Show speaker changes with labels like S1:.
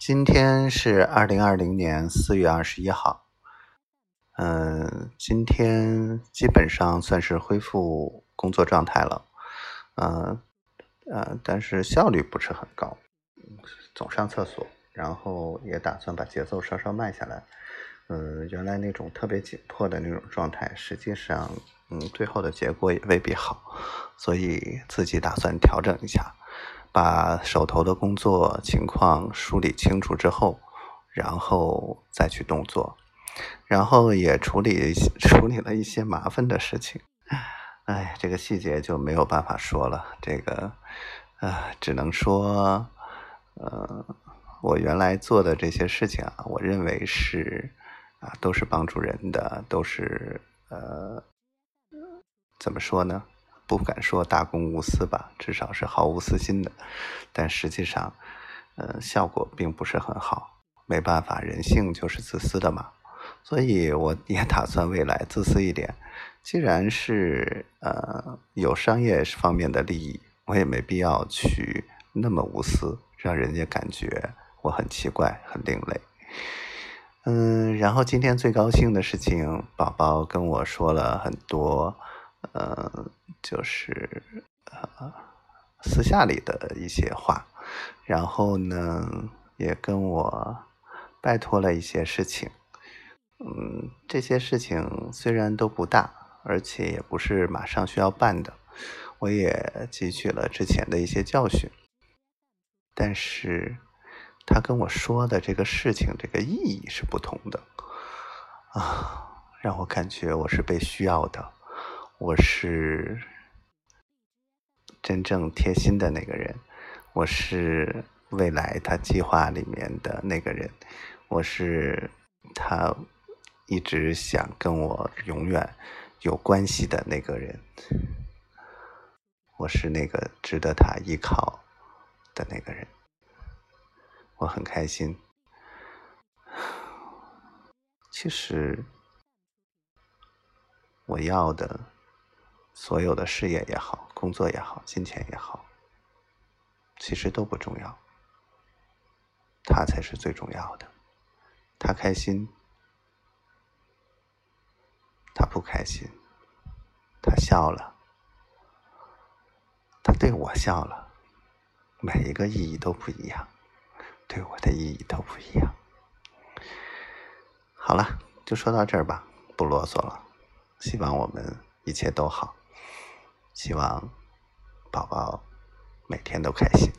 S1: 今天是二零二零年四月二十一号，嗯，今天基本上算是恢复工作状态了，嗯呃，但是效率不是很高，总上厕所，然后也打算把节奏稍稍慢下来，嗯，原来那种特别紧迫的那种状态，实际上，嗯，最后的结果也未必好，所以自己打算调整一下。把手头的工作情况梳理清楚之后，然后再去动作，然后也处理处理了一些麻烦的事情。哎，这个细节就没有办法说了。这个，啊，只能说，呃，我原来做的这些事情啊，我认为是啊，都是帮助人的，都是呃，怎么说呢？不敢说大公无私吧，至少是毫无私心的，但实际上，呃，效果并不是很好。没办法，人性就是自私的嘛。所以我也打算未来自私一点。既然是呃有商业方面的利益，我也没必要去那么无私，让人家感觉我很奇怪、很另类。嗯，然后今天最高兴的事情，宝宝跟我说了很多。呃，就是呃私下里的一些话，然后呢，也跟我拜托了一些事情。嗯，这些事情虽然都不大，而且也不是马上需要办的，我也汲取了之前的一些教训。但是他跟我说的这个事情，这个意义是不同的啊，让我感觉我是被需要的。我是真正贴心的那个人，我是未来他计划里面的那个人，我是他一直想跟我永远有关系的那个人，我是那个值得他依靠的那个人，我很开心。其实我要的。所有的事业也好，工作也好，金钱也好，其实都不重要，他才是最重要的。他开心，他不开心，他笑了，他对我笑了，每一个意义都不一样，对我的意义都不一样。好了，就说到这儿吧，不啰嗦了。希望我们一切都好。希望宝宝每天都开心。